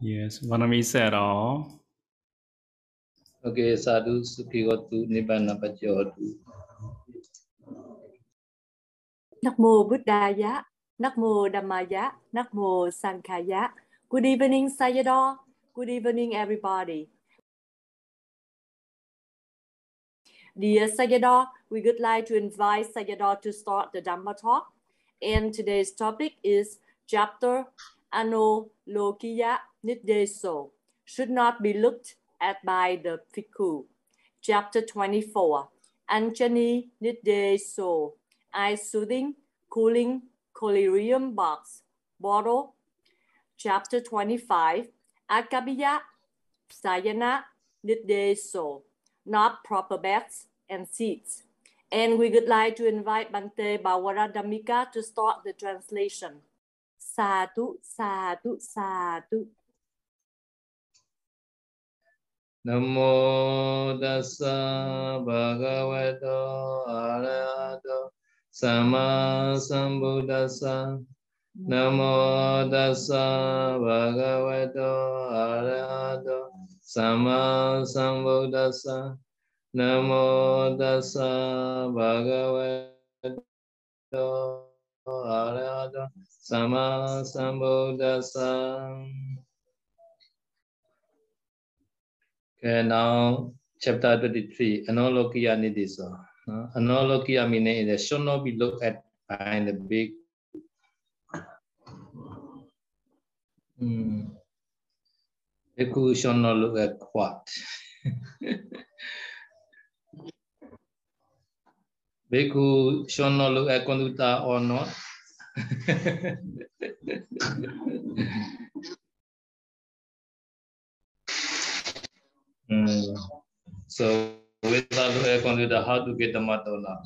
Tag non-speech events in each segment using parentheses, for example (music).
Yes, Vanami said all. Okay, sadhu sukhi hotu nibbana pachotu. Nắc mô Buddhaya, Nắc mô Dhammaya, Nắc mô Sankhaya. Good evening, Sayadaw. Good evening, everybody. Dear Sayadaw, we would like to invite Sayadaw to start the Dhamma talk. And today's topic is chapter Anolokiya Niddeso, should not be looked at by the Bhikkhu. Chapter 24, Anjani Niddeso, eye soothing, cooling, collyrium box, bottle. Chapter 25, Akabiya Sayana Niddeso, not proper beds and seats. And we would like to invite Bante Bawara Damika to start the translation. Sadhu, sadhu, sadhu. Namo dasa bhagavato arahato sama nam Namo dasa bhagavato arahato sama nam Namo dasa bhagavato arahato sama sambuddhassa. Okay, now chapter 23, Analogia Nidisa. Uh, Analogia meaning is should not be looked at behind the big. Hmm. Bhikkhu should not look at what? (laughs) Bhikkhu should not look at conducta or not. Mm. (laughs) So without air conditioner, how to get the now?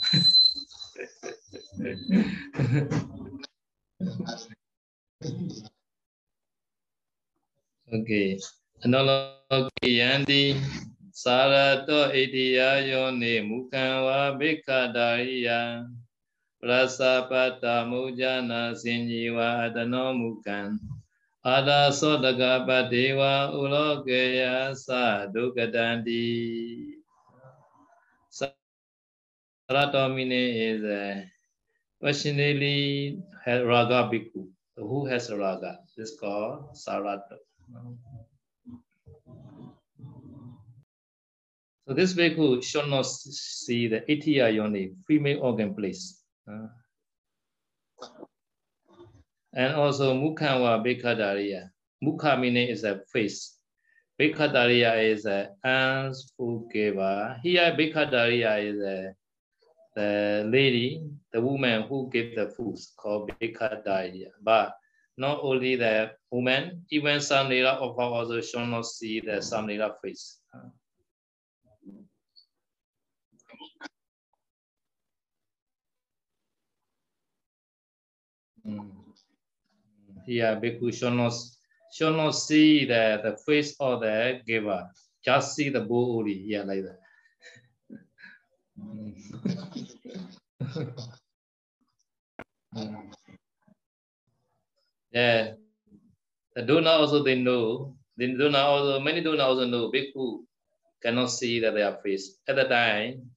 okay. Analogiyanti sarato idiya yoni mukhawa bhikkadariya prasapata mujana sinjiwa adano mukhan အာဒါသောတကပတေဝဥလောကေယသဒုက္ကတန္တိ Saratomine is a passionately raga bhikkhu who has raga this is called Sarato so this bhikkhu should not see the itiya yoni female organ place uh, uh. and also Mukhawa Bhikkadariya. Mukha meaning is a face. Bhikkadariya is a unsforgiver. Here Bhikkadariya is a the lady, the woman who gave the food called Bhikkadariya. But not only the woman, even some Samnila of also should not see the Samnila face. Mm. Here bhikkhu should not, should not see the, the face of the giver, just see the only, yeah, like that. (laughs) yeah, the donor also they know, the donor also, many donor also know, bhikkhu cannot see that their face. At the time,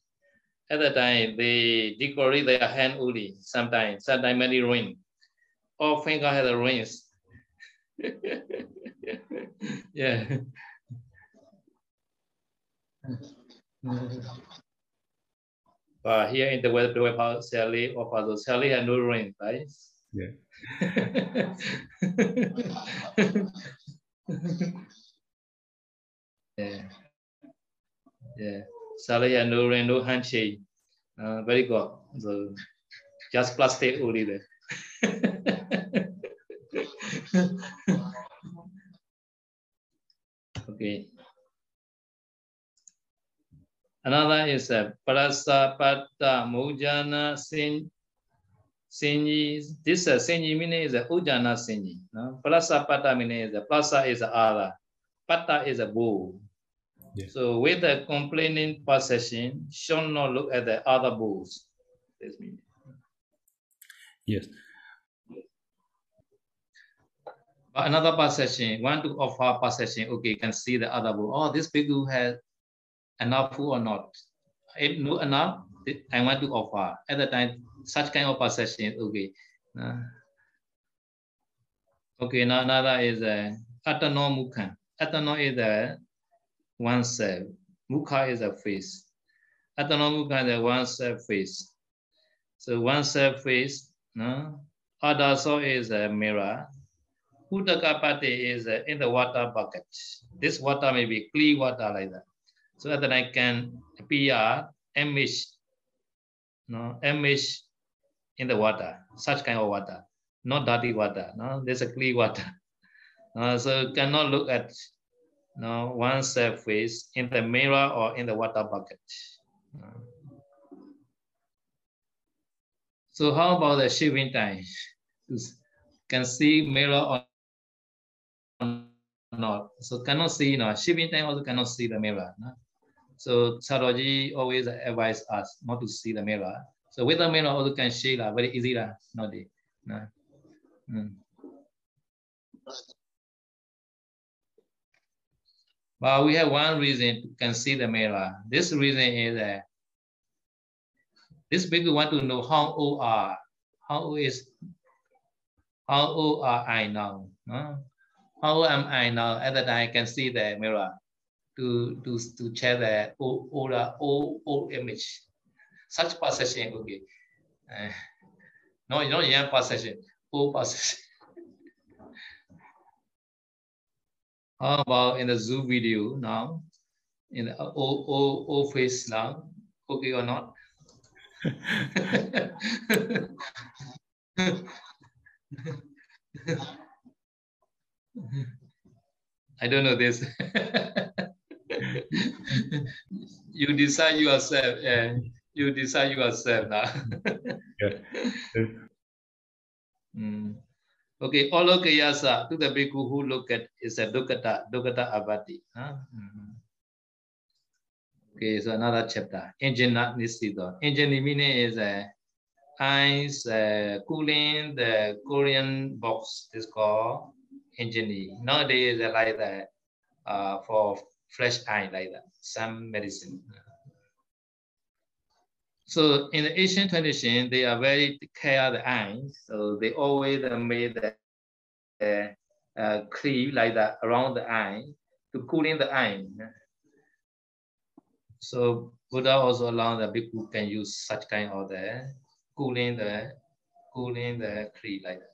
at the time, they decorate their hand only, sometimes, sometimes many ring all finger has a rings. (laughs) yeah. But here in the web, the web Sally or Father Sally had no ring, right? Yeah. (laughs) yeah. Yeah. Sally had no ring, no handshake. Uh, very good. So just plastic only there. (laughs) okay. Another is a Prasapata Mujana Sin Sinji. This uh, Sinji meaning is a Ujana Sinji. No? Prasapata meaning is a Prasa is a Allah. Pata is a bull. So with the complaining possession, should not look at the other bulls. This means. Yes. Another perception, want to offer perception, okay, you can see the other book. Oh, this bhikkhu has enough food or not. If no enough, I want to offer. At the time, such kind of perception, okay. Uh, okay, now another is uh, Atano Mukha. Atano is a one self. Mukha is a face. Atano Mukha is a one self face. So one self face, no? Other so is a mirror. Uddakapati is uh, in the water bucket. This water may be clean water like that. So that I can appear image, no, image in the water, such kind of water, not dirty water. No, there's a clean water. (laughs) Uh, so cannot look at no, oneself surface in the mirror or in the water bucket. Uh, so how about the shaving time? Can see mirror or not? So cannot see, no. Shaving time also cannot see the mirror. No? So Saroji always advise us not to see the mirror. So with the mirror also can shave la, very easy la, not the. No. Mm. But we have one reason to can see the mirror. This reason is that this people want to know how old are, how old is, how old are I now? No? How old am I now? At that I can see the mirror to to to check the old old old, old image. Such perception, okay. Uh, no, not young perception, old perception. (laughs) How about in the Zoom video now? In the old, old, old face now? Okay or not? (laughs) I don't know this. (laughs) you decide yourself. Yeah. You decide yourself now. (laughs) mm. Okay, Olokayasa to the bhikkhu who look at is a dukkata, dukkata abati. Huh? Mm-hmm. Okay, so another chapter. Engine not Nisido. Engine meaning is a ice uh, cooling the collyrium box is called engine. Nowadays, they like that uh, for fresh eye like that, some medicine. So in the Asian tradition, they are very care the eye. So they always made the uh, uh, cleave like that around the eye to cooling the eye. So Buddha also allowed the people can use such kind of the cooling the cooling the cleave like that.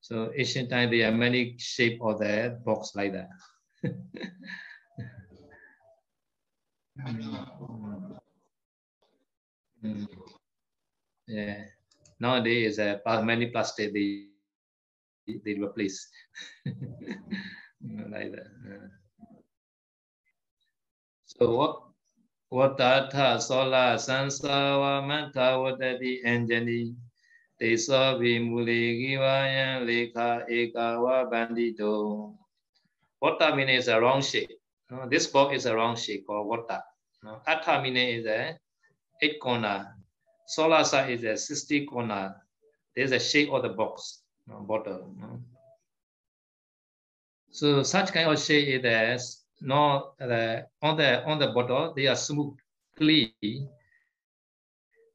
So Asian time there are many shape of the box like that. (laughs) Yeah. Nowadays, uh, many plastic they they replace (laughs) like that. Uh. So what what Vatata sola sansava manta vatati anjani te so vimuli givayan lekha ekawa bandito. Water meaning is a wrong shape. This box is a wrong shape called water. Uh, Atha meaning is a eight corner. Solar side is a 60 corner. There's a shape of the box, bottle. So such kind of shape is. No, uh, on the on the bottle they are smooth, clean.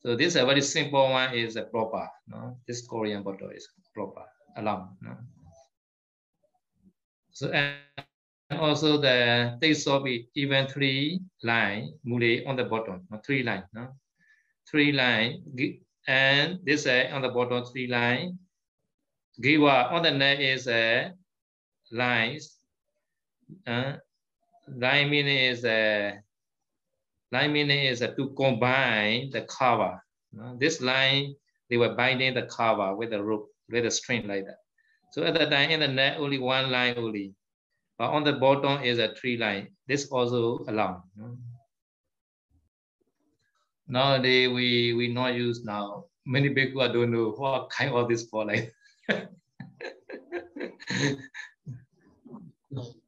So this is a very simple one is a proper. No? This collyrium bottle is proper, alone. No? So and also the they saw be even three line mule on the bottom, no? three line, no? Three line and this uh, on the bottom three line. Giwa on the neck is a uh, lines. Uh, line meaning is a line is uh, to combine the cover. This line they were binding the cover with a rope with a string like that. So at the time in the net, only one line only. But on the bottom is a tree line. This also allowed. Nowadays, we, we not use now. Many people don't know what kind of this for like. (laughs)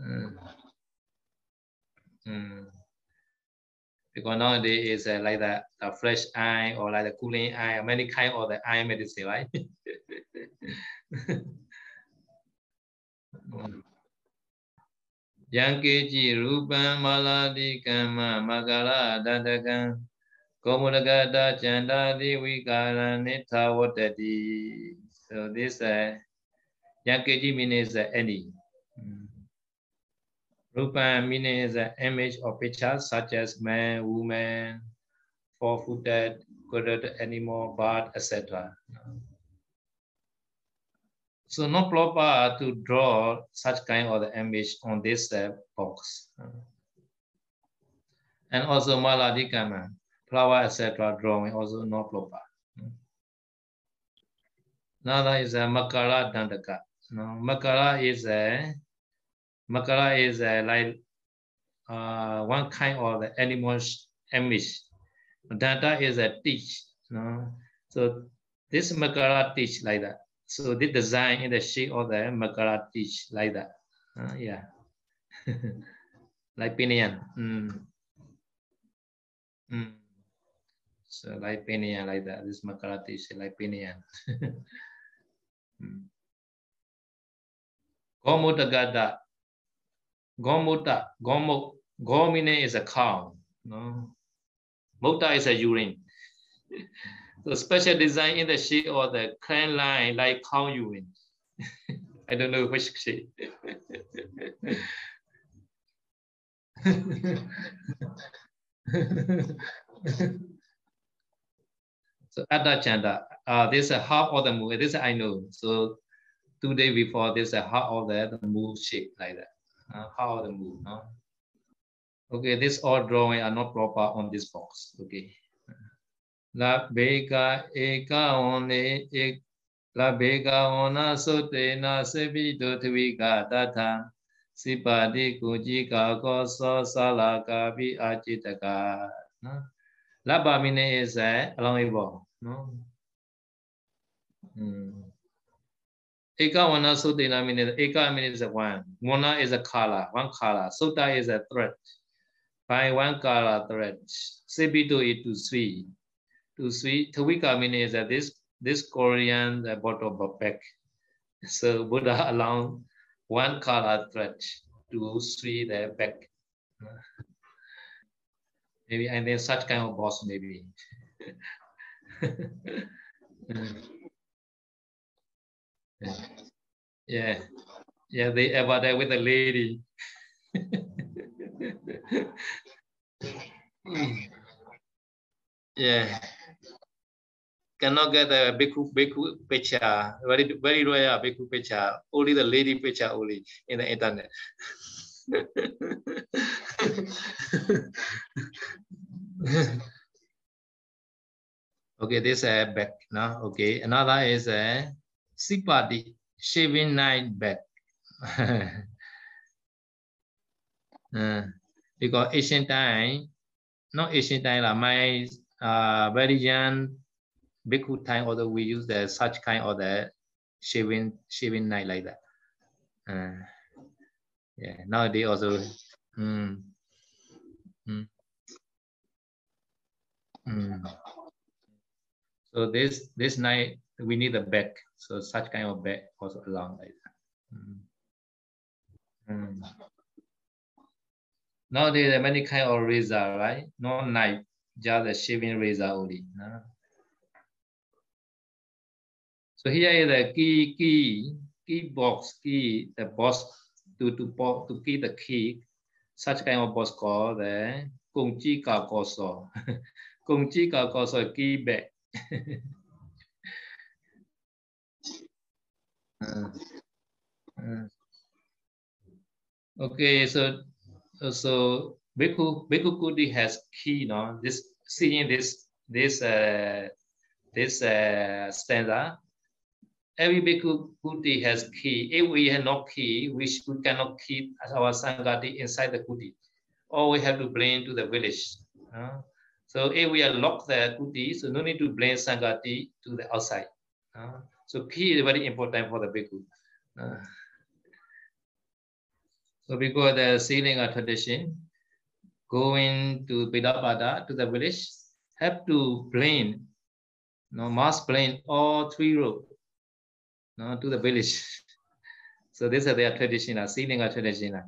Mm. Mm. Because nowadays it's uh, like the, the fresh eye or like the cooling eye, many kind of the eye medicine, right? mm. (laughs) Yankeji Rupan Maladi Kama Magala Dandagan Komulagata Chandadi Vikara Nita Vatati. So this uh, Yankeji means uh, any rupa means is an image or picture such as man woman four-footed colored animal bird etc So not proper to draw such kind of image on this uh, box. And also maladikama, flower, etc. drawing also not proper. Another is a makara dandaka. No, makara is a makara is a, like uh, one kind of the animal's image. Danta is a teach. No? So this makara teach like that. So the design in the shape of the Makara teach like that. Uh, yeah. (laughs) like pinion. Mm. Mm. So like pinion like that. This Makara teach like pinion. (laughs) mm. Gomutagada. Gomuta. Gomu. Gomine is a cow. No. Muta is a urine. (laughs) the special design in the shape or the clan line like you win. (laughs) I don't know which shape. (laughs) so Adda Chanda, uh, this is a half of the move. This I know. So two days before, this is a half of the, the move shape like that. Uh, how the move? Huh? Okay, this all drawing are not proper on this box. Okay. La beka eka one ek la beka ona sote na sebi do tvi ga datha sipadi kuji ka ko so sala ka bi ajita ka. La ba mine is eh, a long evo. No. Mm. Ekavana Sudina means Eka means one. Mona is a color, one color. Sutta is a thread. By one color thread. Sibidu is to three. To three. Tawika means that this this collyrium uh, the of back. So Buddha along one color thread to three the back. Maybe and then such kind of boss maybe. (laughs) Mm yeah. Yeah, they ever there with a lady. (laughs) yeah cannot get a bhikkhu, bhikkhu picture, very, very rare bhikkhu picture, only the lady picture only in the internet. (laughs) okay, this is a back now. Okay, another is a sipati, shaving night back. (laughs) uh, because Asian time, not Asian time, like my uh, very young bhikkhu time although we use the such kind of the shaving shaving knife like that uh, yeah nowadays also mm, mm, mm. so this this knife we need a back so such kind of bag also along like that mm. Mm. nowadays there are many kind of razor right no knife just a shaving razor only no? So here is the key, key, key box, key, the box to, to, to key the key. Such kind of box called the Kung Chi Ka Koso. Kung Chi Ka Koso key bag. (laughs) Okay, so so Bhikkhu Bhikkhu Kuti has key, no? This seeing this this uh, this uh, stanza every bhikkhu kuti has key. If we have no key, we, we cannot keep our sangati inside the kuti, or we have to bring to the village. Uh, so if we are locked the kuti, so no need to bring sangati to the outside. Uh, so key is very important for the bhikkhu. Uh, so because the sealing a tradition, going to Pidapada to the village, have to blame, no, must plane all three roads no, to the village. (laughs) So this is their traditional, sealing a traditional.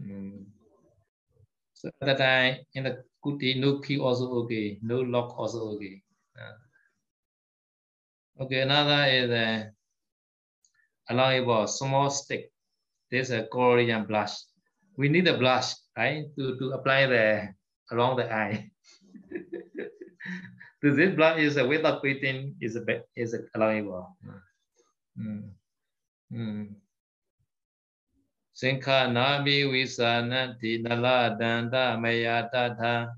Mm. So at that time, in the kuti, no key also okay, no lock also okay. Uh, Okay, another is uh, a allowable small stick. This is a collyrium blush. We need a blush, right, to, to apply the along the eye. (laughs) this blush is a without quitting is a is allowable. Mm. Mm. Sinkanami visananti nala danda maya tata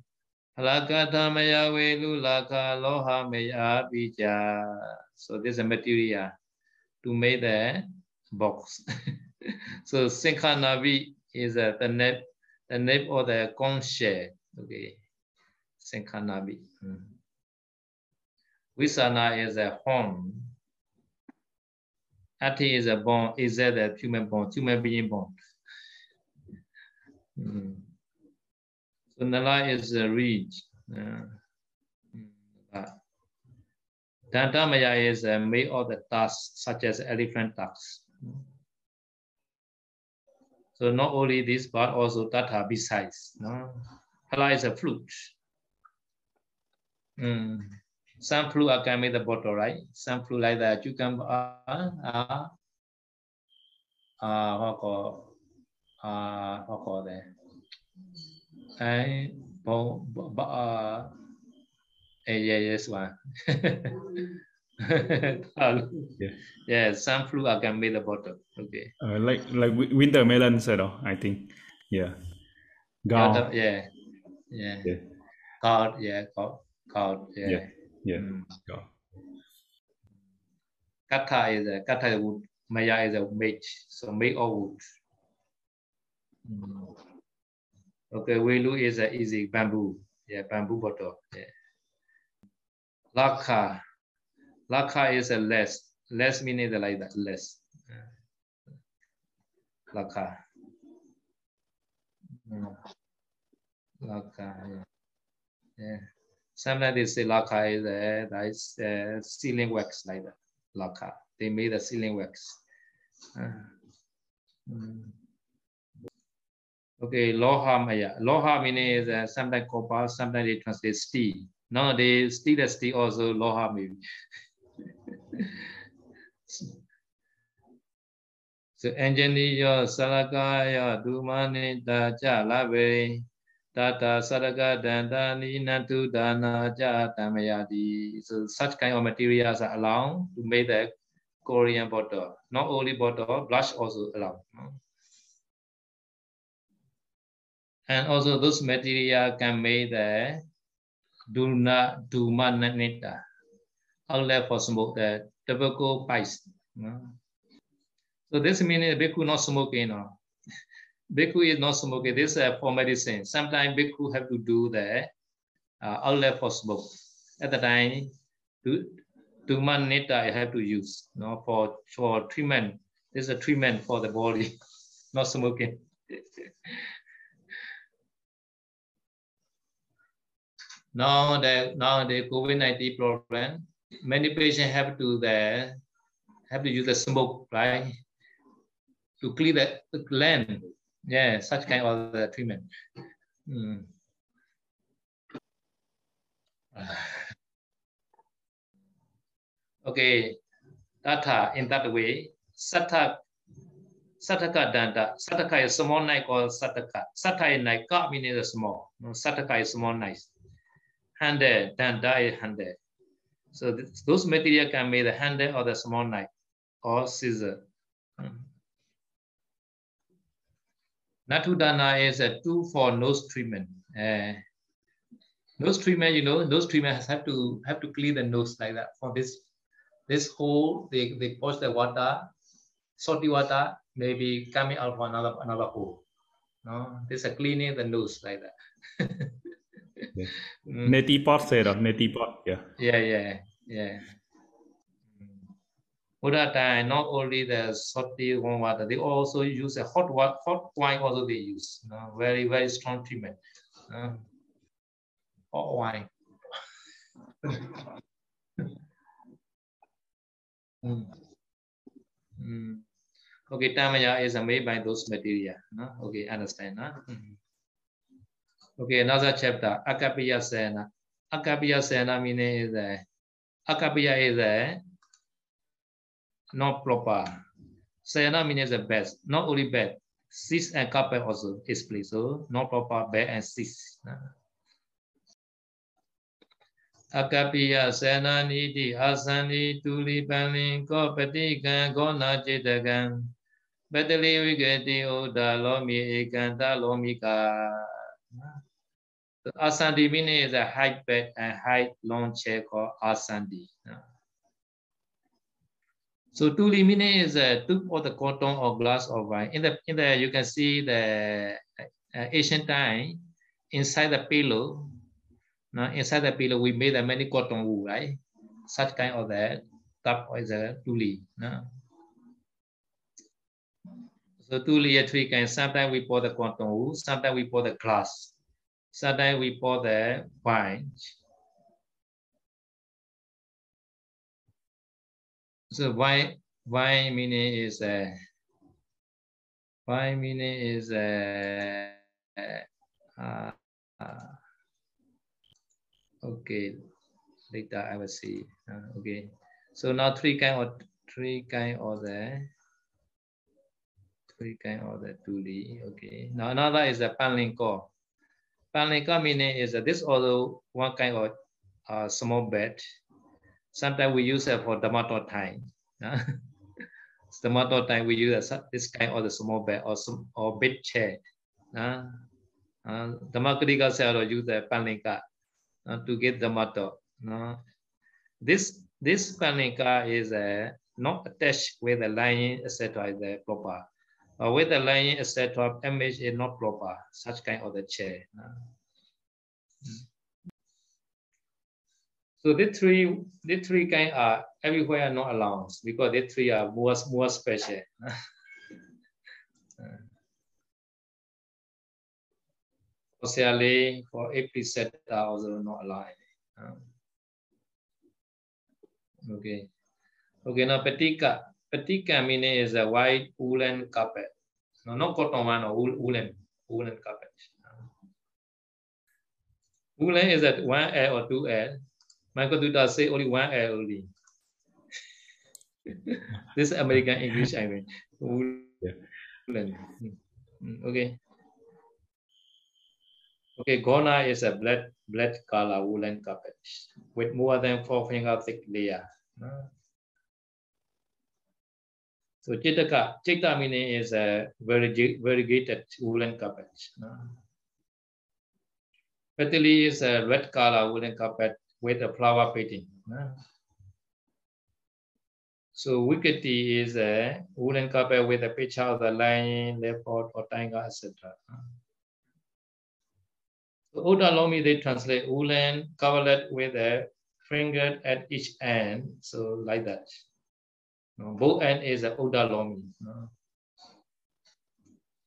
halakata maya velu laka loha maya bija. So there's a material to make the box. (laughs) so Sinkhanavi is uh, the name the name of the conch shell. Okay, Sinkhanavi. Mm -hmm. Visana is a horn. Ati is a bone. Is that a human bone? Human being bone. Mm. So Nala is a reed. Yeah. Uh, Dantamaya is uh, made of the tusks, such as elephant tusks. So not only this, but also Tata besides. No? Hala is a flute. Mm. Some flu I can make the bottle, right? Some flu like that. You can uh uh uh what call uh what call that? Uh eh, yeah yes one. yeah. (laughs) yeah, some flu I can make the bottle. Okay. Uh, like like winter melon said, oh, I think. Yeah. Gout. Yeah. Yeah. Yeah. Gout. Yeah. Gout. Gout. Yeah. yeah. Yeah. Mm. Go. Katha is a katha is wood. Maya is a mage. So make of wood. Mm. Okay, Welu is a easy bamboo. Yeah, bamboo bottle. Yeah. Lakha. Laka is a less. Less meaning like that. Less. Laka. Laka. Yeah. yeah. Sometimes they say lacquer is uh, that is uh, sealing wax like that. Laka. They made a ceiling wax. Uh. Okay, loha maya. Loha meaning is uh, sometimes copper, sometimes they translate steel. Nowadays, steel also loha maybe. so engineer salakaya dumanita cha labe Tata Sadaka Danta Ninatu Dana Ja Tamayadi. So such kind of materials are allowed to make the collyrium bottle. Not only bottle, blush also allowed. And also those material can make the Duna Duma Neta. Outlet for smoke, the tobacco pipes. So this means Bhikkhu not smoking. You know. (laughs) Bhikkhu is not smoking. This is for medicine. Sometimes Bhikkhu have to do the uh, outlet for smoke. At the time, to to neta I have to use know, for for treatment. This is a treatment for the body, (laughs) not smoking. (laughs) now that now the COVID-19 problem, many patients have to the have to use the smoke, right? To clear the, the gland yeah, such kind of uh, treatment. Mm. (sighs) Okay, data in that way, satta, sataka danta, sataka is small knife called sataka. Sata is knife, ka meaning small. Sataka is small knife. Handle, danta is handle. So this, those material can be the handle or the small knife or scissor. Mm. Natudana is a tool for nose treatment. Uh, nose treatment, you know, nose treatment have to have to clean the nose like that. For this this hole, they, they push the water, salty water, maybe coming out from another another hole. No, this is cleaning the nose like that. (laughs) mm. Neti pot said, neti pot, yeah. Yeah, yeah, yeah. Buddha time, not only the salty warm water, they also use a hot water, hot wine also they use. You know, very, very strong treatment. Uh, hot wine. (laughs) mm. Mm. Okay, Tamaya is made by those material. No? Okay, understand. No? Mm. Okay, another chapter, Akapaya Sena. Akapaya Sena meaning is a, Akapaya is a, not proper. Sena means the best, not only bad. Six and couple also is please. So not proper, bad and six. Akapaya Sena Nidi Asani Tuli Panlin Ko Patikan Ko Nachitakan. Bedeli Vigati Oda Lomi Ekanta Lomika. So asandi meaning is a high bed, and high long chair called asandi. So tuli meaning is a tube of the cotton or glass of wine. In the in the you can see the uh, ancient time inside the pillow. Now inside the pillow we made a many cotton wool, right? Such kind of that top is a tuli. So tuli a can. Sometimes we pour the cotton wool, sometimes we pour the glass. Saturday we bought the wine. So wine, wine meaning is a uh, wine meaning is a uh, uh, Okay, later I will see. Uh, okay, so now three kind of three kind of the three kind of the tuli, Okay, now another is the panlinko. Panlinko meaning is that this also one kind of uh, small bed. Sometimes we use it for Damato time. Uh, (laughs) Damato time we use this kind of the small bed or some or bed chair. Uh, uh, said use the panlinka uh, to get the motto. This this panika is uh, not attached with the line, etc. is the proper. Uh, with the line, etc. image is not proper. Such kind of the chair. So the three, the three kind are everywhere not allowed because the three are more more special. Socially, for every set are also not aligned. Okay. Okay, now patika. Patika meaning is a white woolen carpet. No, not cotton one or woolen, woolen carpet. Woolen is that one L or two L. My computer say only one L only. (laughs) this is American English I mean. Woolen. Hmm, okay. Okay, Gona is a black, black color woolen carpet with more than four finger thick layer. So Chitaka, Chita meaning is a very variegated woolen carpet. Ah. Petali is a red color woolen carpet with a flower painting. Ah. So Wikiti is a woolen carpet with a picture of the lion, leopard, or tiger, etc. Ah. So Uda Lomi, they translate woolen coverlet with a finger at each end. So like that. No, both end is a Uda Lomi. No?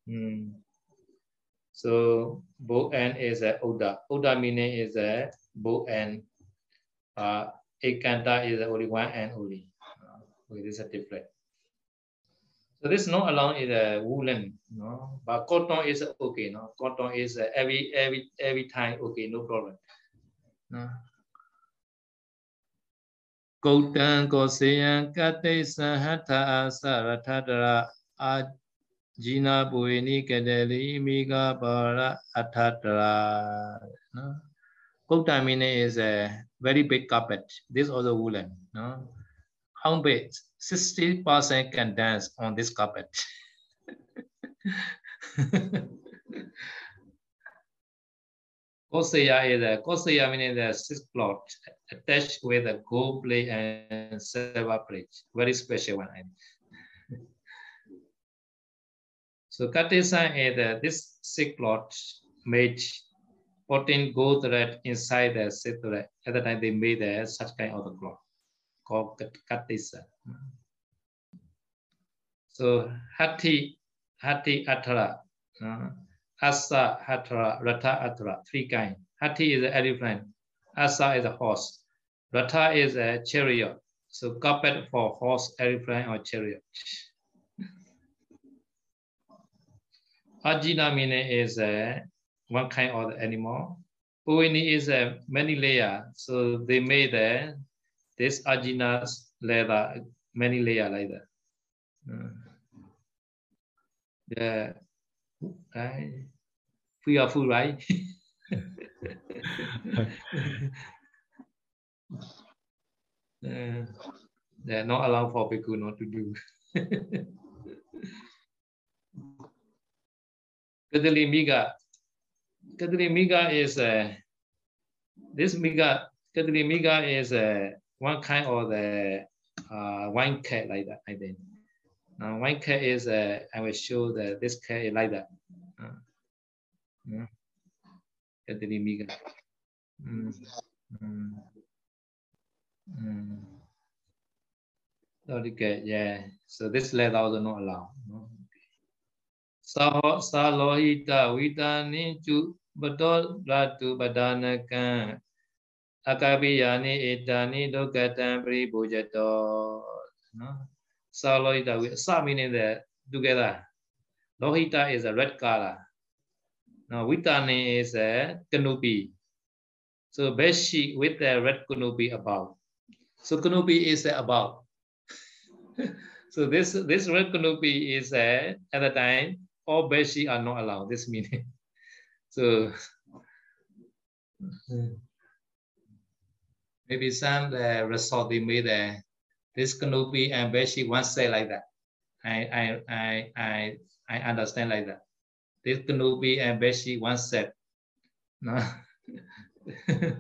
Mm. So both end is a Uda. Uda meaning is a both end. Uh, Ekanta is only one end only. Uh, this is a different. So this not alone is a woolen, no, but cotton is okay, no. Cotton is every every every time okay, no problem. No. ကုတ်တံကောစေယံကတိသဟထအာသရထတရအာဂျီနာပွေနိကတလိမိဂပါရအထတရာနော် Kutta meaning is a very big carpet. This also woolen. No? How big? 60% can dance on this carpet. (laughs) Kosaya is a Kosaya meaning the six plot attached with a gold plate and silver plate. Very special one. so Katesa is uh, this six plot made 14 gold thread inside the six thread. At the time they made uh, such kind of a cloth called Katesa. So Hati, Hati Atara, uh, Asa Hatara, Rata Atara, three kind. Hati is an elephant, Asa is a horse, Rata is a chariot, So carpet for horse, airplane, or chariot. Ajina is uh, one kind of animal. Uini is a many layer. So they made uh, this Ajina's leather, many layer like that. Uh, the, right? Fearful, right? (laughs) uh, they're not allowed for people not to do. (laughs) Kathali Miga. Kathali Miga is a, this Miga, Kathali Miga is a, one kind of the uh, wine cat like that, I think. Now, one K is, uh, I will show that this K is like that. Uh, yeah. Mm, mm, mm. Okay, yeah. So this letter also not allowed. No? Saho salohita vidani ju bato ratu badanakan akabiyani itani dokatan pribujato. No? Sarolita with sa meaning the together. Lohita is a red color. Now Vitani is a canopy. So Beshi with the red canopy above. So canopy is above. (laughs) so this this red canopy is a, at the time all Beshi are not allowed. This meaning. (laughs) So (laughs) maybe some the uh, resort they made a this canopy and beshi one say like that. I I I I I understand like that. This canopy and beshi one set. No. (laughs)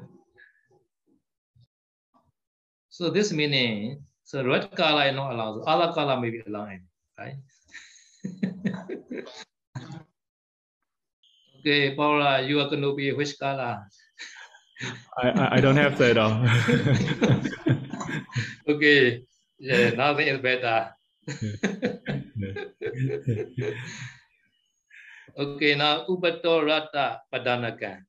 so this meaning, so red color is not allowed. Other color may be allowed, right? (laughs) okay, Paula, you are going to be which color? I, I don't have that. all. (laughs) okay, yeah, nothing is better. (laughs) okay, now Upatorata Padanaka.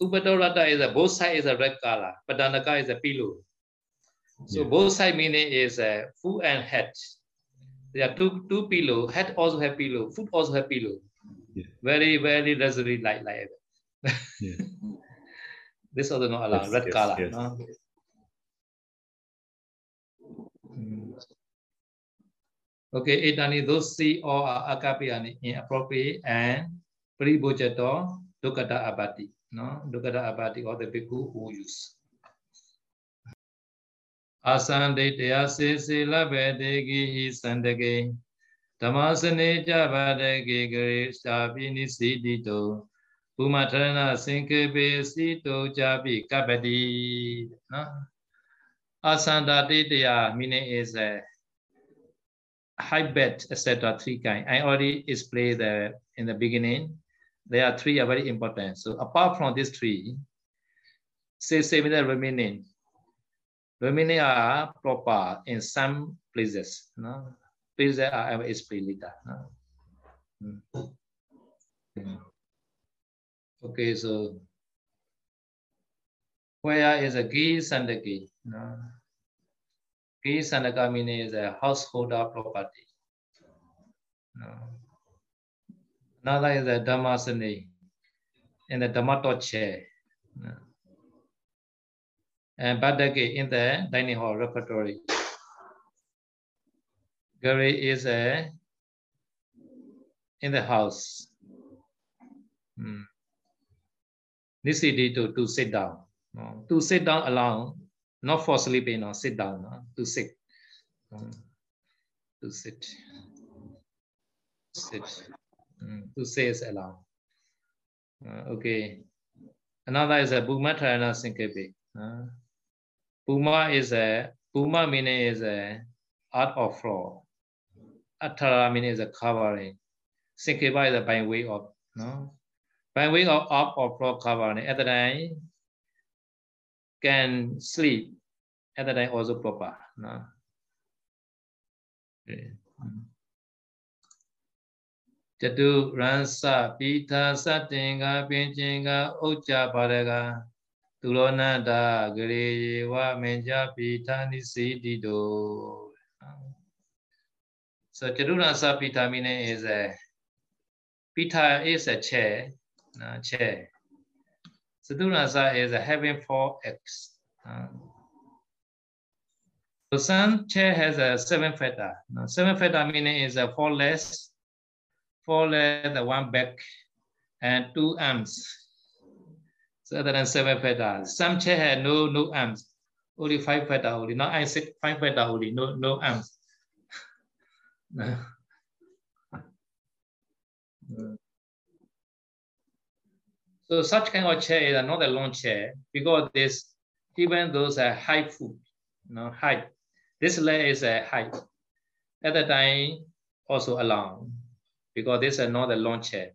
Upatorata is a both side is a red color. Padanaka is a pillow. So yeah. both side meaning is uh, a foot and head. There are two two pillow. Head also have pillow. Foot also have pillow. Yeah. Very very luxury like like. yeah. (laughs) this other no alarm, yes, red yes, color. Yes. Uh. Okay, eh, it any those C or agape inappropriate and pre bojato dukata abati. No, dukata abati or the people who use. Asande tease se la vede gi hi sandage. Tamasane ja vade gi gri si dito. တေကိဟိသန္တကေဓမ္မစနေကြပါတကေဂရိသာပိနိစီတိတောဘူမထရဏစင်ကေပေစီတောကြပိကပတိနော်အာသန္တာတိတရား meaning is a high bet etc three kind i already explained that in the beginning there are three are very important so apart from these three say similar remaining Remaining are proper in some places. No? Places I will explain later. No? Mm. Okay, so where is a Gi sandaki? No? Gi sandaka is a householder property. No? Another is a dhammasani in the dhammatoche. No? and Badagi in the dining hall repertory. Gary is a in the house. Hmm. Necessity to, to sit down. No? To sit down alone, not for sleeping, no, sit down, no? to sit. Um, to sit. Sit. Um, to say is alone. Uh, okay. Another is a Bhumatarana Sinkepe. Uh, is a Puma meaning is a art of floor. Atara meaning is a covering. Sinkeba is a by way of no When we go off or floor cover at the night, can sleep at the night also proper. No? Jatu ransa pita satinga pinchinga ucha parega tulonanda giri wa menja pita do. So Jatu ransa pita meaning is a pita is a chair no, chair. Sadurasa is having four X. Uh, so sun chair has a seven feather. No, seven feather meaning is a four legs, four legs, one back, and two arms. So other than seven feather. Some chair had no no arms, only five feather only. Not I said five feather only, no no arms. (laughs) (laughs) so such kind of chair is not a long chair because this even those are high foot, you know, height. This leg is a height. At the time also along because this is not a long chair.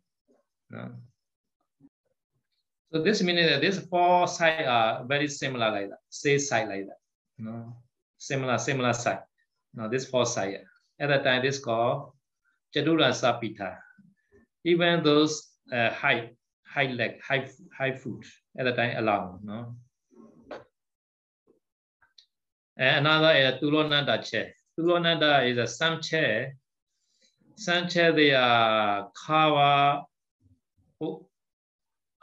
So this means that these four sides are very similar like that, same side like that. Know, similar, similar side. Now this four side. At that time, this called Jadura Sapita. Even those uh, high, high leg, high, high foot at the time allow. No? And another is Tulonanda chair. Tulonanda is a sun chair. Sun chair, they are cover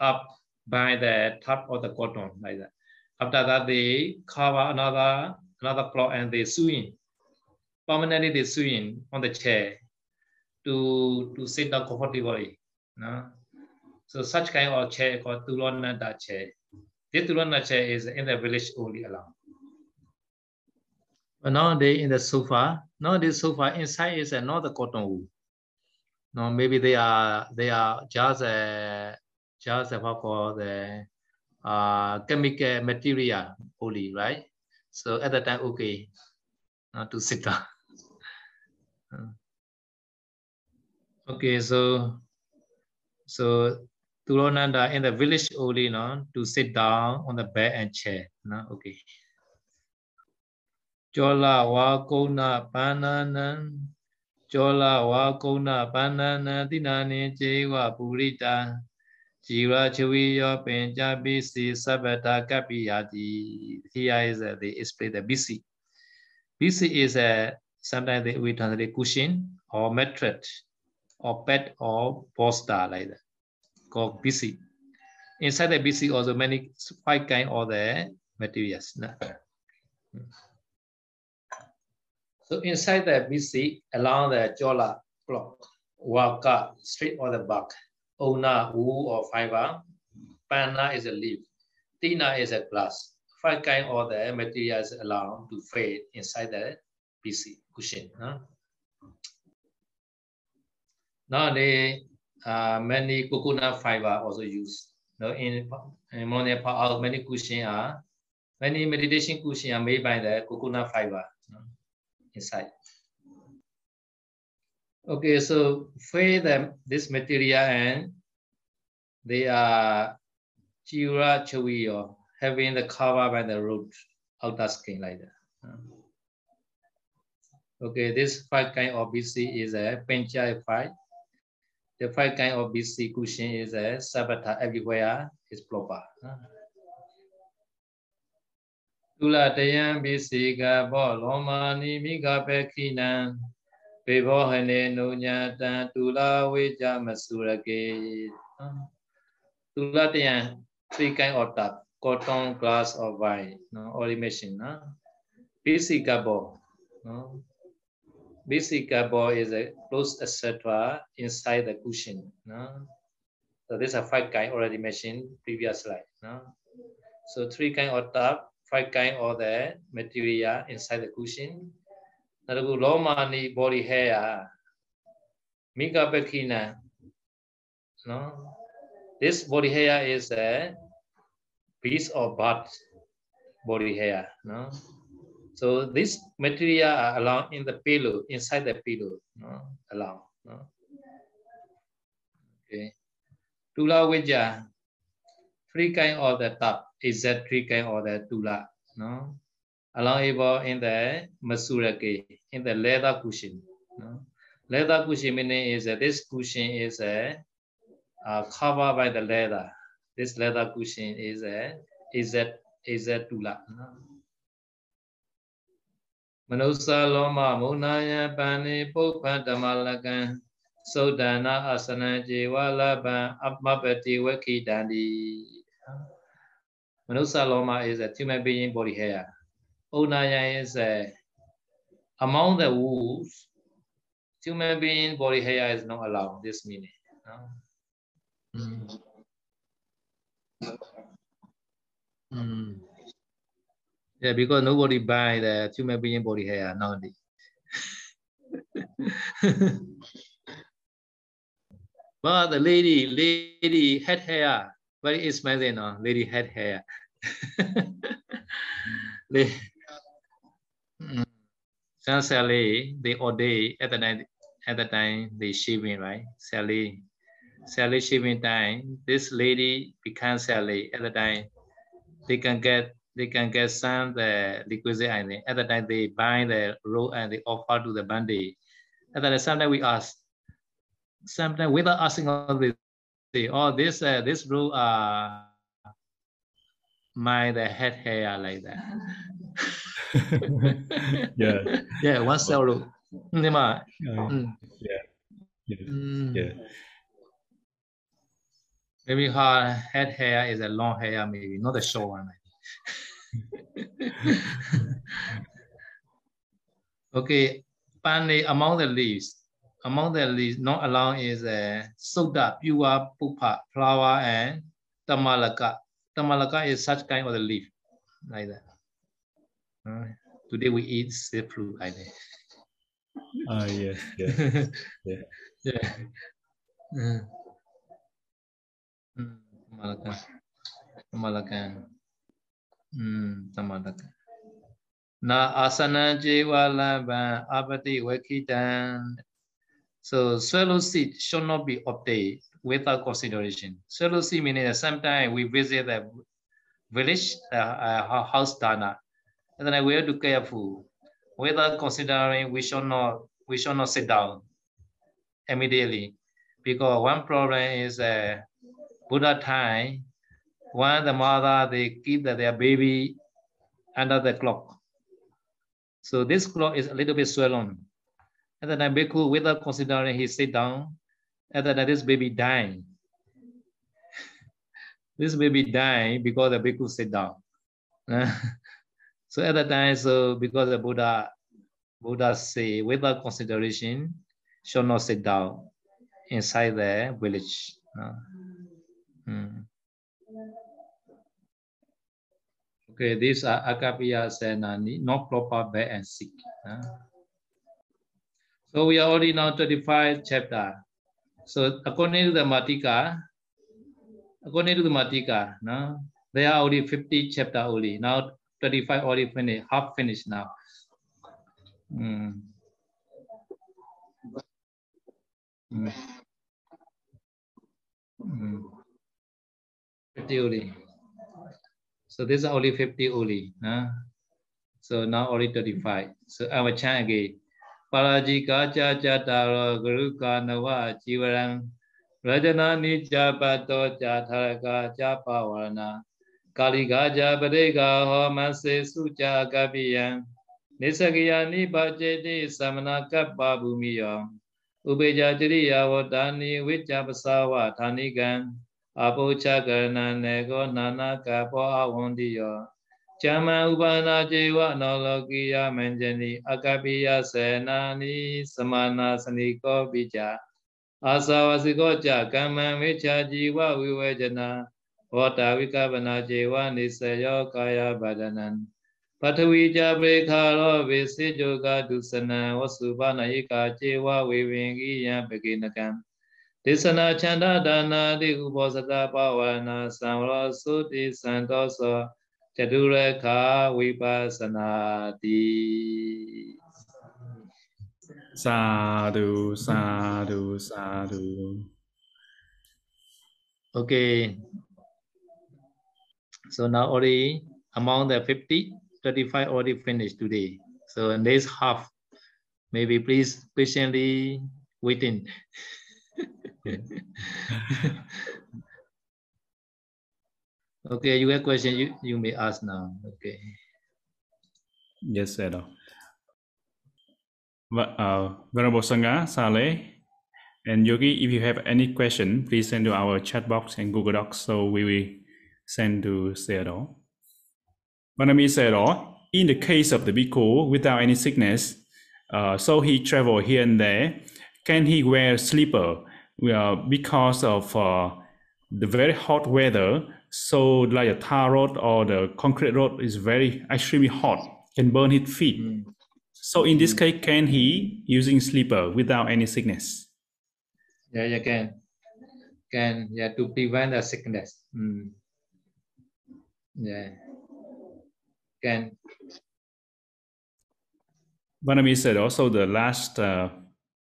up by the top of the cotton like that. After that, they cover another another cloth and they sew in permanently they swing on the chair to, to sit down comfortably. No? So such kind of chair called Tulonanda chair. This Tulonanda chair is in the village only alone. But nowadays in the sofa, nowadays sofa inside is another cotton wool. No, maybe they are they are just a just a what call the uh, chemical material only, right? So at the time, okay, not to sit down. (laughs) Okay, so so Tulonanda in the village only, no, to sit down on the bed and chair, no, okay. Jola wakona kona Jola wakona wa dinani jewa purita, jiva chaviya penja bisi sabata kapiyati. Here is uh, they explain the BC. BC is a sometimes they, we translate cushion or mattress or bed or bolster like that called bhisi. Inside the bhisi also many five kind of the materials. Now, so inside the bhisi along the Jola block, Waka, straight or the bark, Ona, wool or fiber, Pana is a leaf, Tina is a glass. Five kind of the materials allow to fade inside the bhisi cushion. Huh? Nowadays, uh, many coconut fiber also used. No, in, in modern part, many cushion are many meditation cushion are made by the coconut fiber no, inside. Okay, so fade them this material and they are chira chawi or having the cover by the root outer skin like that. Okay, this five kind of bhisi is a pencha five. the five kind of persecution is a sabata everywhere is proper သုလတယံပိစီကဘောလောမာနိမိကပေခိနံဘေဘောဟနေနုညာတံသုလဝေကြမစုရကေသုလတယံ three kind of tap cotton glass or wine no or emission နော်ပိစီကဘောနော် basic ball is a closed etc. inside the cushion. No? So these are five kind already mentioned previous slide. No? So three kind of top, five kind of the material inside the cushion. Now the Lomani body hair, Mika Bekina. No? This body hair is a piece of butt body hair. No? So this material along in the pillow, inside the pillow, no, along. No? Okay. Tula Vijja, three kind of the top, is that three kind of the tula, no? Along able in the masurake, in the leather cushion. No? Leather cushion meaning is that this cushion is a uh, covered by the leather. This leather cushion is a is that is that tula. No? မနုဿလောမမုဏယပန္နေပုပ္ပဓမ္မလကံသုဒ္ဓနာအစနံဇေဝလပံအမပတိဝခိတန္တိမနုဿလောမ is a human being body hair Unaya is a among the wolves human being body hair is not allowed this meaning no? mm. Mm. Yeah, because nobody buy the human being body hair nowadays. (laughs) but the lady, lady head hair, very expensive, no? Lady head hair. (laughs) they, mm, Sally, they all day at the night, at the time they shaving, right? Sayalay, Sayalay shaving time. This lady becomes Sayalay at the time they can get they can get some the requisite and At the time they buy the roll and they offer to the bandit. At the sometimes we ask, sometimes without asking all this, say, oh this uh, this roll uh my the head hair like that. (laughs) yeah. (laughs) Yeah, one cell roll. Nhưng mà, Uh, mm, yeah. Yeah. mm, Yeah. maybe her head hair is a long hair, maybe not a short one. (laughs) okay, finally, among the leaves, among the leaves, not along is a soda, pure pupa, flower, and tamalaka. Tamalaka is such kind of the leaf, like that. Uh, today we eat seafood, I think. Uh, (laughs) yes. Yeah. Yeah. yeah. Mm. Mm, Na asana. So swallow seed should not be obtained without consideration. Swallow seed meaning that sometimes we visit the village, uh, uh, house dana, and then we have to careful. Without considering, we should not we should not sit down immediately, because one problem is uh, Buddha time when the mother they keep the, their baby under the clock. So this clock is a little bit swollen. And then Bhikkhu, without considering, he sit down, and then this baby dying. (laughs) this baby dying because the Bhikkhu sit down. (laughs) so at that time, so because the Buddha, Buddha say, without consideration, should not sit down inside the village. Uh, mm. Okay, these are Akapiya Senani, not proper bed and sick. So we are already now 35 chapter. So according to the Matika, according to the Matika, no, there are already 50 chapter only. Now 35 already finished, half finished now. Mm. Mm. Mm. 50 only. So this is only 50 only. Huh? So now only 35. So I will chant again. Parajika cha cha taro guru ka nava jivaram rajana ni cha pato cha tharaka cha pavarana kalika cha padeka homase su cha kapiyan nisakaya ni bhajeti samana kappa bhumiyo upeja jiriya vodani vicha pasava thanikan အပုချကရဏနေကောနာနာကပောအဝန္တိယောဇမံဥပါနာဇေဝနောလောကိယမဉ္ဇနိအကပိယစေနာနိသမနာစနိကောပိကြအာသဝစီကောကြကမ္မံဝိချာជីဝဝိဝေဇနာဟောတာဝိကပနာဇေဝနိစယောကာယဗဒနံပထဝီကြပေခါရောဝေစေကြကဒုစနံဝစုပနာယိကာဇေဝဝေဝင်ကိယံပကိနကံ ဒေသနာချန္တဒါနာတိကုဘောဇတာပဝနာသံဝရသုတိသံသောသောจตุรคาวิปัสนาติสาธุสาธุสาธุโอเค so now already among the 50 35 already finished today. So in this half maybe please patiently waiting (laughs) Okay, you have question, you, you may ask now. Okay. Yes, Sayadaw. Uh, Venerable Sangha, Saleh, and Yogi, if you have any question, please send to our chat box and Google Docs so we will send to Sayadaw. Vanami Sayadaw, in the case of the bhikkhu without any sickness, uh, so he travel here and there, can he wear slipper uh, because of uh, the very hot weather? So like a tar road or the concrete road is very extremely hot, can burn his feet. Mm. So in this case, can he using sleeper without any sickness? Yeah, you can. Can, yeah, to prevent the sickness. Mm. Yeah. Can. Vanami said also the last uh,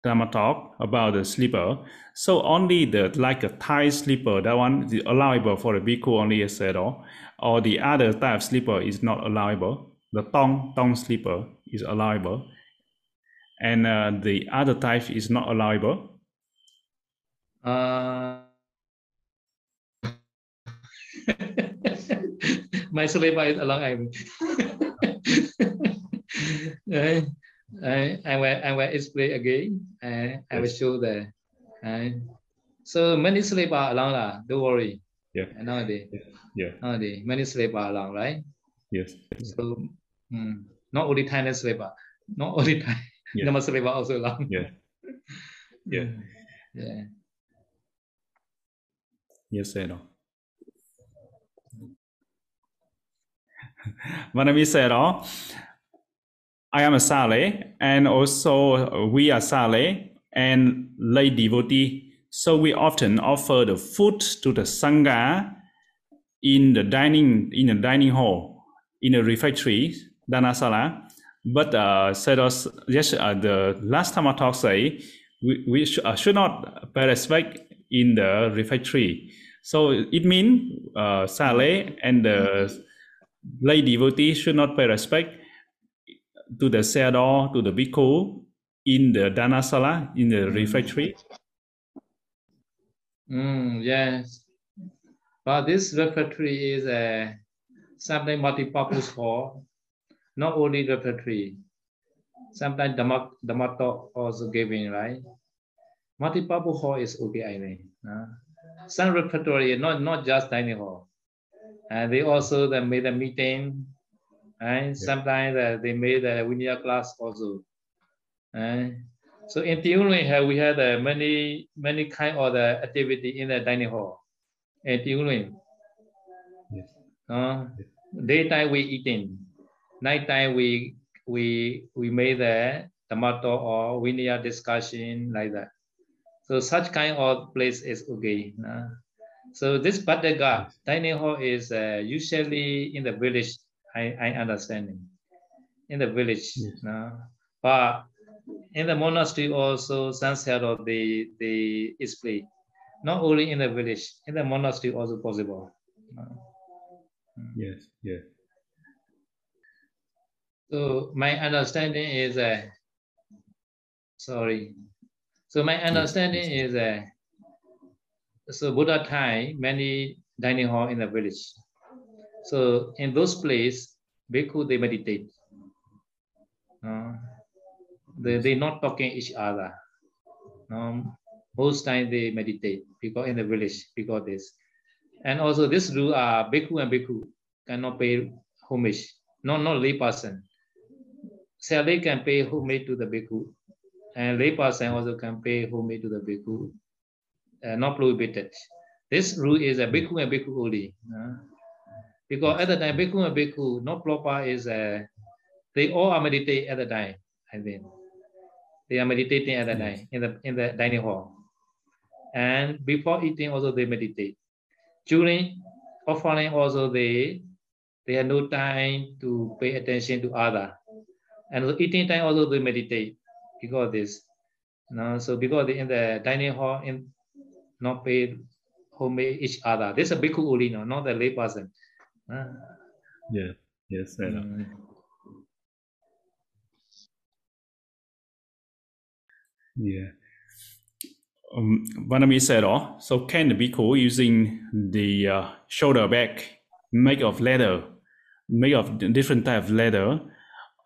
Dharma talk about the slipper. So only the like a Thai slipper, that one is allowable for the bhikkhu only as said or, or the other type of slipper is not allowable. The tong tong slipper is allowable, and uh, the other type is not allowable. Uh, (laughs) my slipper is allowable. (laughs) I, I, I will I will explain again. I, I will show the. Uh, so many sleep are along lah. Don't worry. Yeah. Nowadays. Yeah. Nowadays, many sleep are along, right? Yes. So mm, not only Thai sleeper, not only Thai, Yeah. normal sleeper also along. Yeah. (laughs) Yeah. Yeah. Yes, I know. Said, oh, I am a Sayalay, and also we are Sayalay and lay devotee. So we often offer the food to the Sangha in the dining in the dining hall, in the refectory, Dhanasala. But uh, said us yes, uh, the last time I talked say we, we sh- uh, should not pay respect in the refectory. So it means uh, Sayalay and the lay devotee should not pay respect to the Sayadaw, to the bhikkhu in the Dhanasala, in the refectory. Mm, yes. But this refectory is a something multi-purpose hall, not only refectory. Sometimes Dhamma, Dhamma talk also giving, right? Multi-purpose hall is okay, I think. Uh, some refectory, not, not just dining hall. And they also they made a meeting, and sometimes uh, they made a Vinaya class also. And so in Tiunlin, here we had uh, many many kind of the activity in the dining hall. In Tiunlin, Yes. uh, daytime we eating, nighttime we we we made the tomato or Vinaya discussion like that. So such kind of place is okay. uh. So this Badaga dining hall is uh, usually in the village. I I understanding in the village. Yes. uh, but in the monastery also some set of the the display. Not only in the village, in the monastery also possible. Uh, Yes, yes. So my understanding is uh, sorry. So my understanding is uh, so Buddha time many dining hall in the village. So in those places, bhikkhu they meditate. Uh, they they not talking each other. Most time they meditate because in the village because this, and also this rule are bhikkhu and bhikkhu cannot pay homage. No, not lay person. So they can pay homage to the bhikkhu, and lay person also can pay homage to the bhikkhu. Uh, not prohibited. This rule is a bhikkhu and bhikkhu only. uh, because at the time bhikkhu and bhikkhu no proper is uh, they all are meditate at the time. I think they are meditating at the time in the in the dining hall, and before eating also they meditate. During offering also they they have no time to pay attention to other, and eating time also they meditate because this. No, so because in the dining hall in not pay homage each other. This is a bhikkhu only, no, not the lay person. Uh, Yes, yes, I know. mm. Yeah. Um, Vanami said, oh, so can the bhikkhu using the uh, shoulder bag made of leather, made of different type of leather,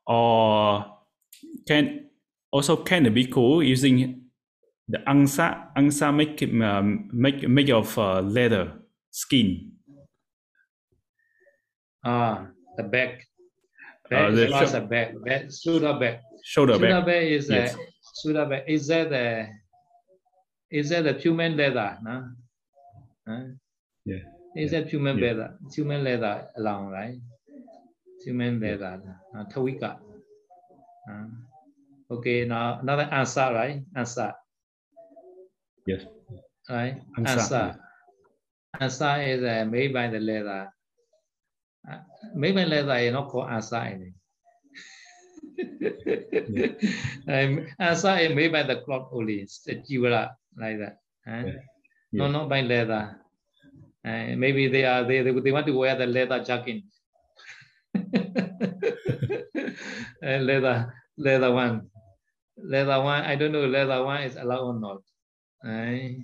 or can also can bhikkhu using the angsa angsa make um, make make of uh, leather skin. Ah, the back. Uh, Back the is not sho- a back. Back shoulder back. Shoulder Shoulder back. back is Yes. a shoulder back. Is that the is that the human leather? No? Huh? Yeah. Is that human Yeah. leather? Human leather along, right? Human leather. Uh, Tawika. Uh, okay, now another answer, right? Answer. Yes. Right? Angsa, Answer. Answer is uh, made by the leather. Uh, by leather is not called answer. Any. (laughs) um, is made by the cloth only, the jewelry, like that. huh? Yeah. No, Yeah. not by leather. Uh, maybe they are they, they, they want to wear the leather jacket. (laughs) Uh, leather leather one. Leather one, I don't know leather one is allowed or not. Right?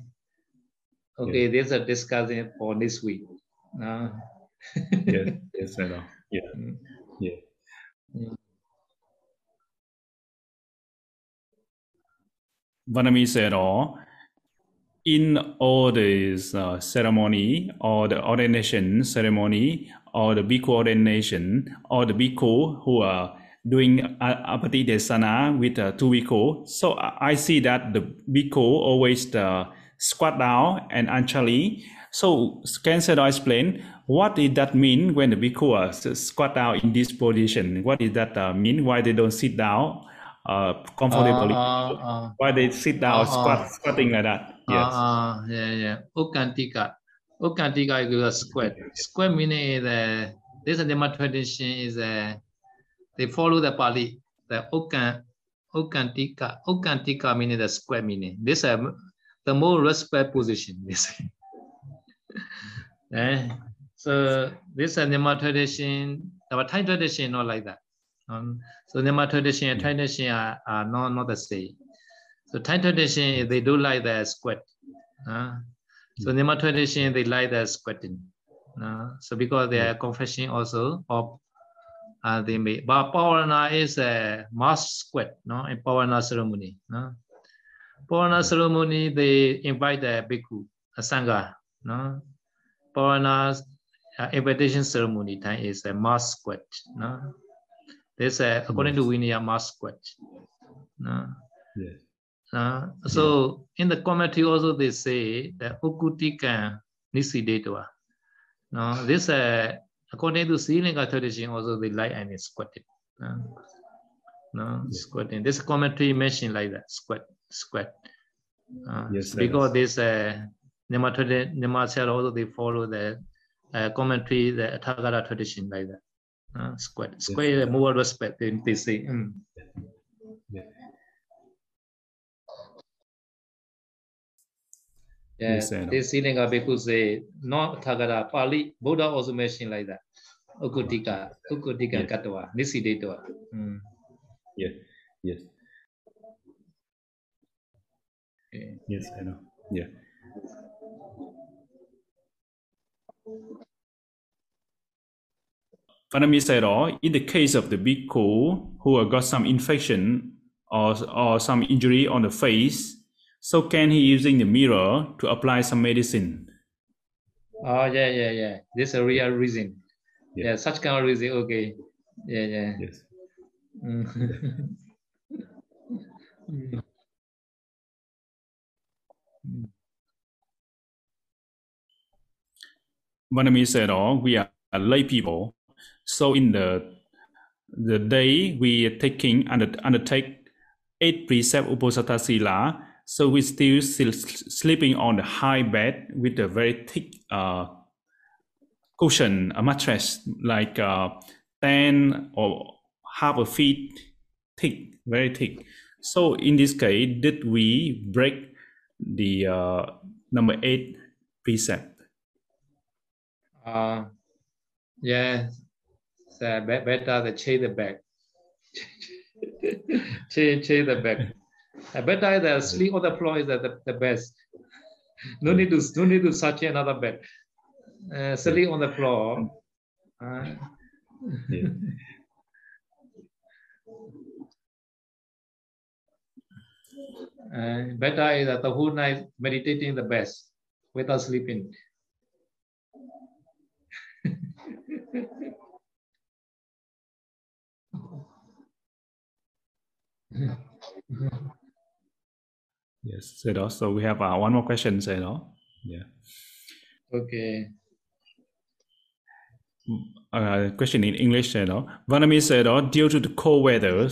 Okay, there's a discussion for this week. No? (laughs) yes, yes, I know. Yeah, Mm. yeah. Vanami said, "All in all this uh, ceremony or the ordination ceremony or the bhikkhu ordination or the bhikkhu who are doing a- apati desana with uh, two bhikkhu. So I see that the bhikkhu always uh, squat down and anchali. So can Sayadaw explain what did that mean when the bhikkhu squat down in this position? What did that uh, mean? Why they don't sit down uh, comfortably? Uh, uh, Why they sit down, Uh, squat, uh. squatting like that? uh, Yes. uh, yeah, yeah. Ukantika. Ukantika is a square. Square meaning is uh, this Nema tradition is uh, they follow the Pali. The Ukan Ukantika. Ukantika meaning the square meaning. This is the more respect position. This. (laughs) eh? So this is Nema tradition. Our Thai tradition not like that. Um, so Nema tradition and Thai tradition are, are not, not the same. So Thai tradition, they do like the squat. Uh, so Nema tradition, they like the squatting. Uh, so because they are confession also of uh, they make. But Pavarana is a mass squat, no, in Pavarana ceremony. No? Pavarana ceremony, they invite the bhikkhu, a sangha. No? Pavarana uh, invitation ceremony time is a mass squat. No? This uh, according to Vinaya mass squat. No? Yes. Uh, so in the commentary also they say that ukutika nisidetwa. No, this uh, according to Srilanka tradition also they like and squatting. Uh, no, squatting. This commentary mentioned like that squat, squat. Uh, Yes, because this uh, Nema tradi- Nema also they follow the uh, commentary the Tathagata tradition like that. Uh, squat, squat is more respect they, they say. mm. Yeah. Yeah, Yes, this Sri Lanka bhikkhu say, not Thagata, Pali, Buddha also mentioned like that. Ukutika, Ukutika Yes. Katwa, Nisidetwa. Mm. Yes. Yes. Okay. Yes. I know. Yeah. Vanami said, "Oh, in the case of the bhikkhu who got some infection or or some injury on the face, so can he using the mirror to apply some medicine? Oh, yeah, yeah, yeah. This is a real reason. Yeah. Yeah, such kind of reason. Okay. Yeah, yeah. Yes. Mm. (laughs) (laughs) Mm. Vanami said, "Oh, we are lay people, so in the the day we are taking under, undertake eight precept uposatha sila, so we still still sleeping on the high bed with a very thick uh, cushion, a mattress like uh, ten or half a feet thick, very thick. So in this case, did we break the uh, number eight precept? Uh, yeah, be- better the (laughs) change the back. change, change the back. Uh, better the sleep on the floor is the, the, the best. No need to no need to search another bed. Uh, sleep on the floor. Uh, Yeah. (laughs) uh, better is that the whole night meditating the best without sleeping. (laughs) Yes. So. So we have uh, one more question. Đó. Yeah. okay. uh, question in English know. Vanami said, oh, due to the cold weather,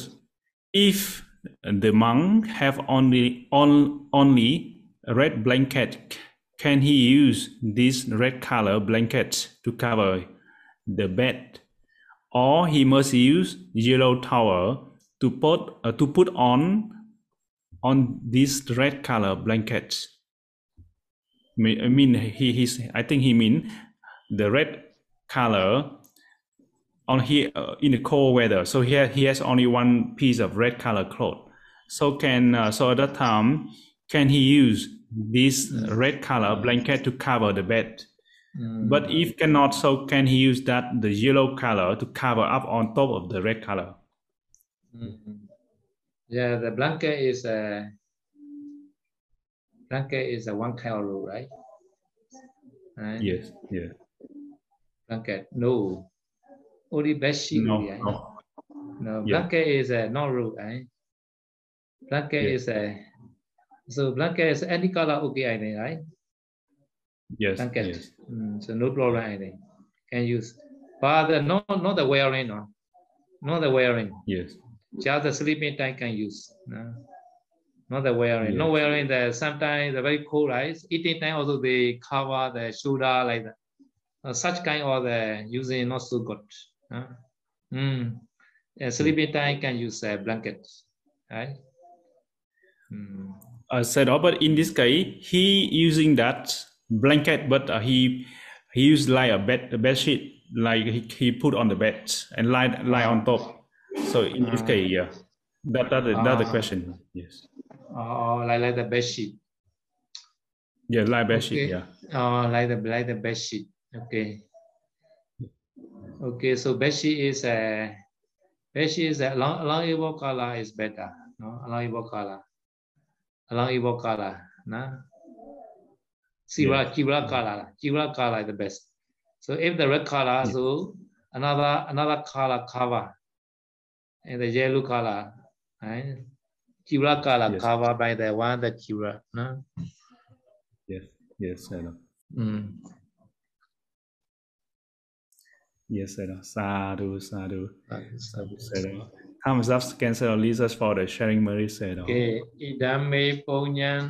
if the monk have only on, only a red blanket, can he use this red color blanket to cover the bed, or he must use yellow towel to put uh, to put on on this red color blanket? I mean, he he's I think he mean the red color on here uh, in the cold weather. So here he has only one piece of red color cloth. So can uh, so at that time can he use this red color blanket to cover the bed? Mm. But if cannot, so can he use that the yellow color to cover up on top of the red color? Mhm. Yeah, the blanket is a blanket is a one rule, right? Right? Yes. Yeah. Blanket, no. Only bed sheet, No. right? no. No, Yeah. blanket is a no rule, right? Blanket Yeah. is a so blanket is any color okay, I think, right? Yes. Blanket. Yes. Mm, so no problem, I think. Can use, but the, not not the wearing, no, not the wearing. Yes. Just the sleeping time can use. No? Not the wearing. No wearing the sometimes the very cold, right? Eating time also they cover the shoulder like that. Uh, such kind of the using not so good. Uh, mm. Yeah, sleeping time can use a blanket, right? Mm. uh, said, oh, but in this case, he using that blanket, but uh, he he used like a bed a bed sheet, like he, he put on the bed and lie lie on top. So in this Ah. case, yeah, that that that's the Ah. question. Yes, Oh, like like the bed sheet. yeah, like bed sheet. Yeah, Oh, like the like the bed sheet. Okay. Okay, so bed sheet is a bed sheet is a long long evil color is better. No, long evil color. Long evil color. No. Silver, silver color. Silver color is the best. So if the red color, Yeah. so another another color cover. And the yellow color, right? Silver color Yes. covered by the one that silver. No. yes, yes, I know. Mm. Yes, I know. Sadhu, sadhu, So, sadhu. Thumbs up, cancel Lisa for the sharing Mary said. Okay, idame ponyan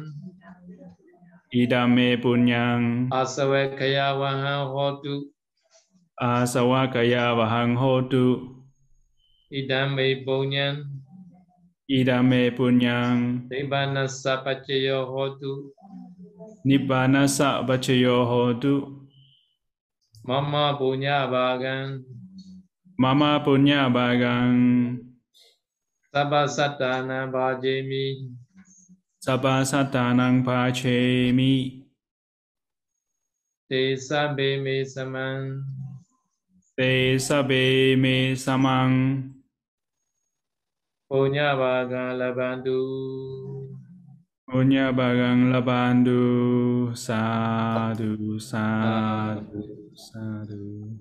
Idame punyang asawe kaya wahan hotu asawakaya vahang hotu. Idame ponyan Idame punyang nibbana sapachayo hotu Nibbana sa bachayo hotu. mama punya bagan Mama punya bagang sabba satana bhajemi sabba satanang pachemi te sabbe me saman te sabe me Ô nha bà gan la ban du. Ô nha bà gan la ban du. Du sa du sa du.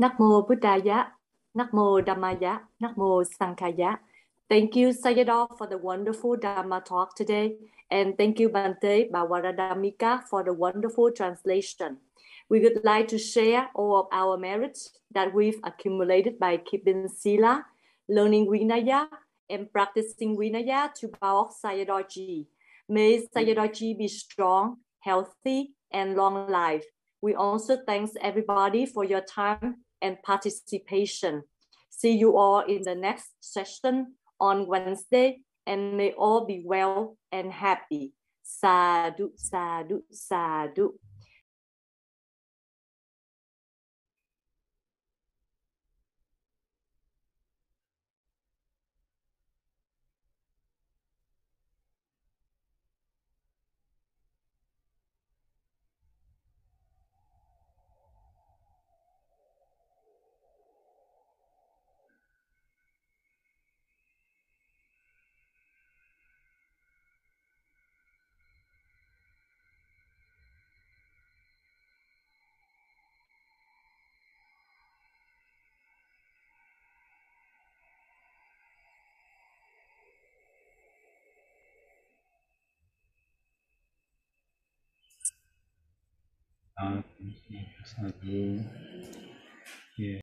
Namo Buddhaya, Namo Dhammaya, Namo Sanghaya. Thank you, Sayadaw, for the wonderful Dhamma talk today. And thank you, Bhante Bawaradamika, for the wonderful translation. We would like to share all of our merits that we've accumulated by keeping Sila, learning Vinaya, and practicing Vinaya to Pa-Auk Sayadaw May Sayadaw be strong, healthy, and long life. We also thanks everybody for your time and participation. See you all in the next session on Wednesday and may all be well and happy. Sadhu, sadhu, sadhu. Uh, sadhu.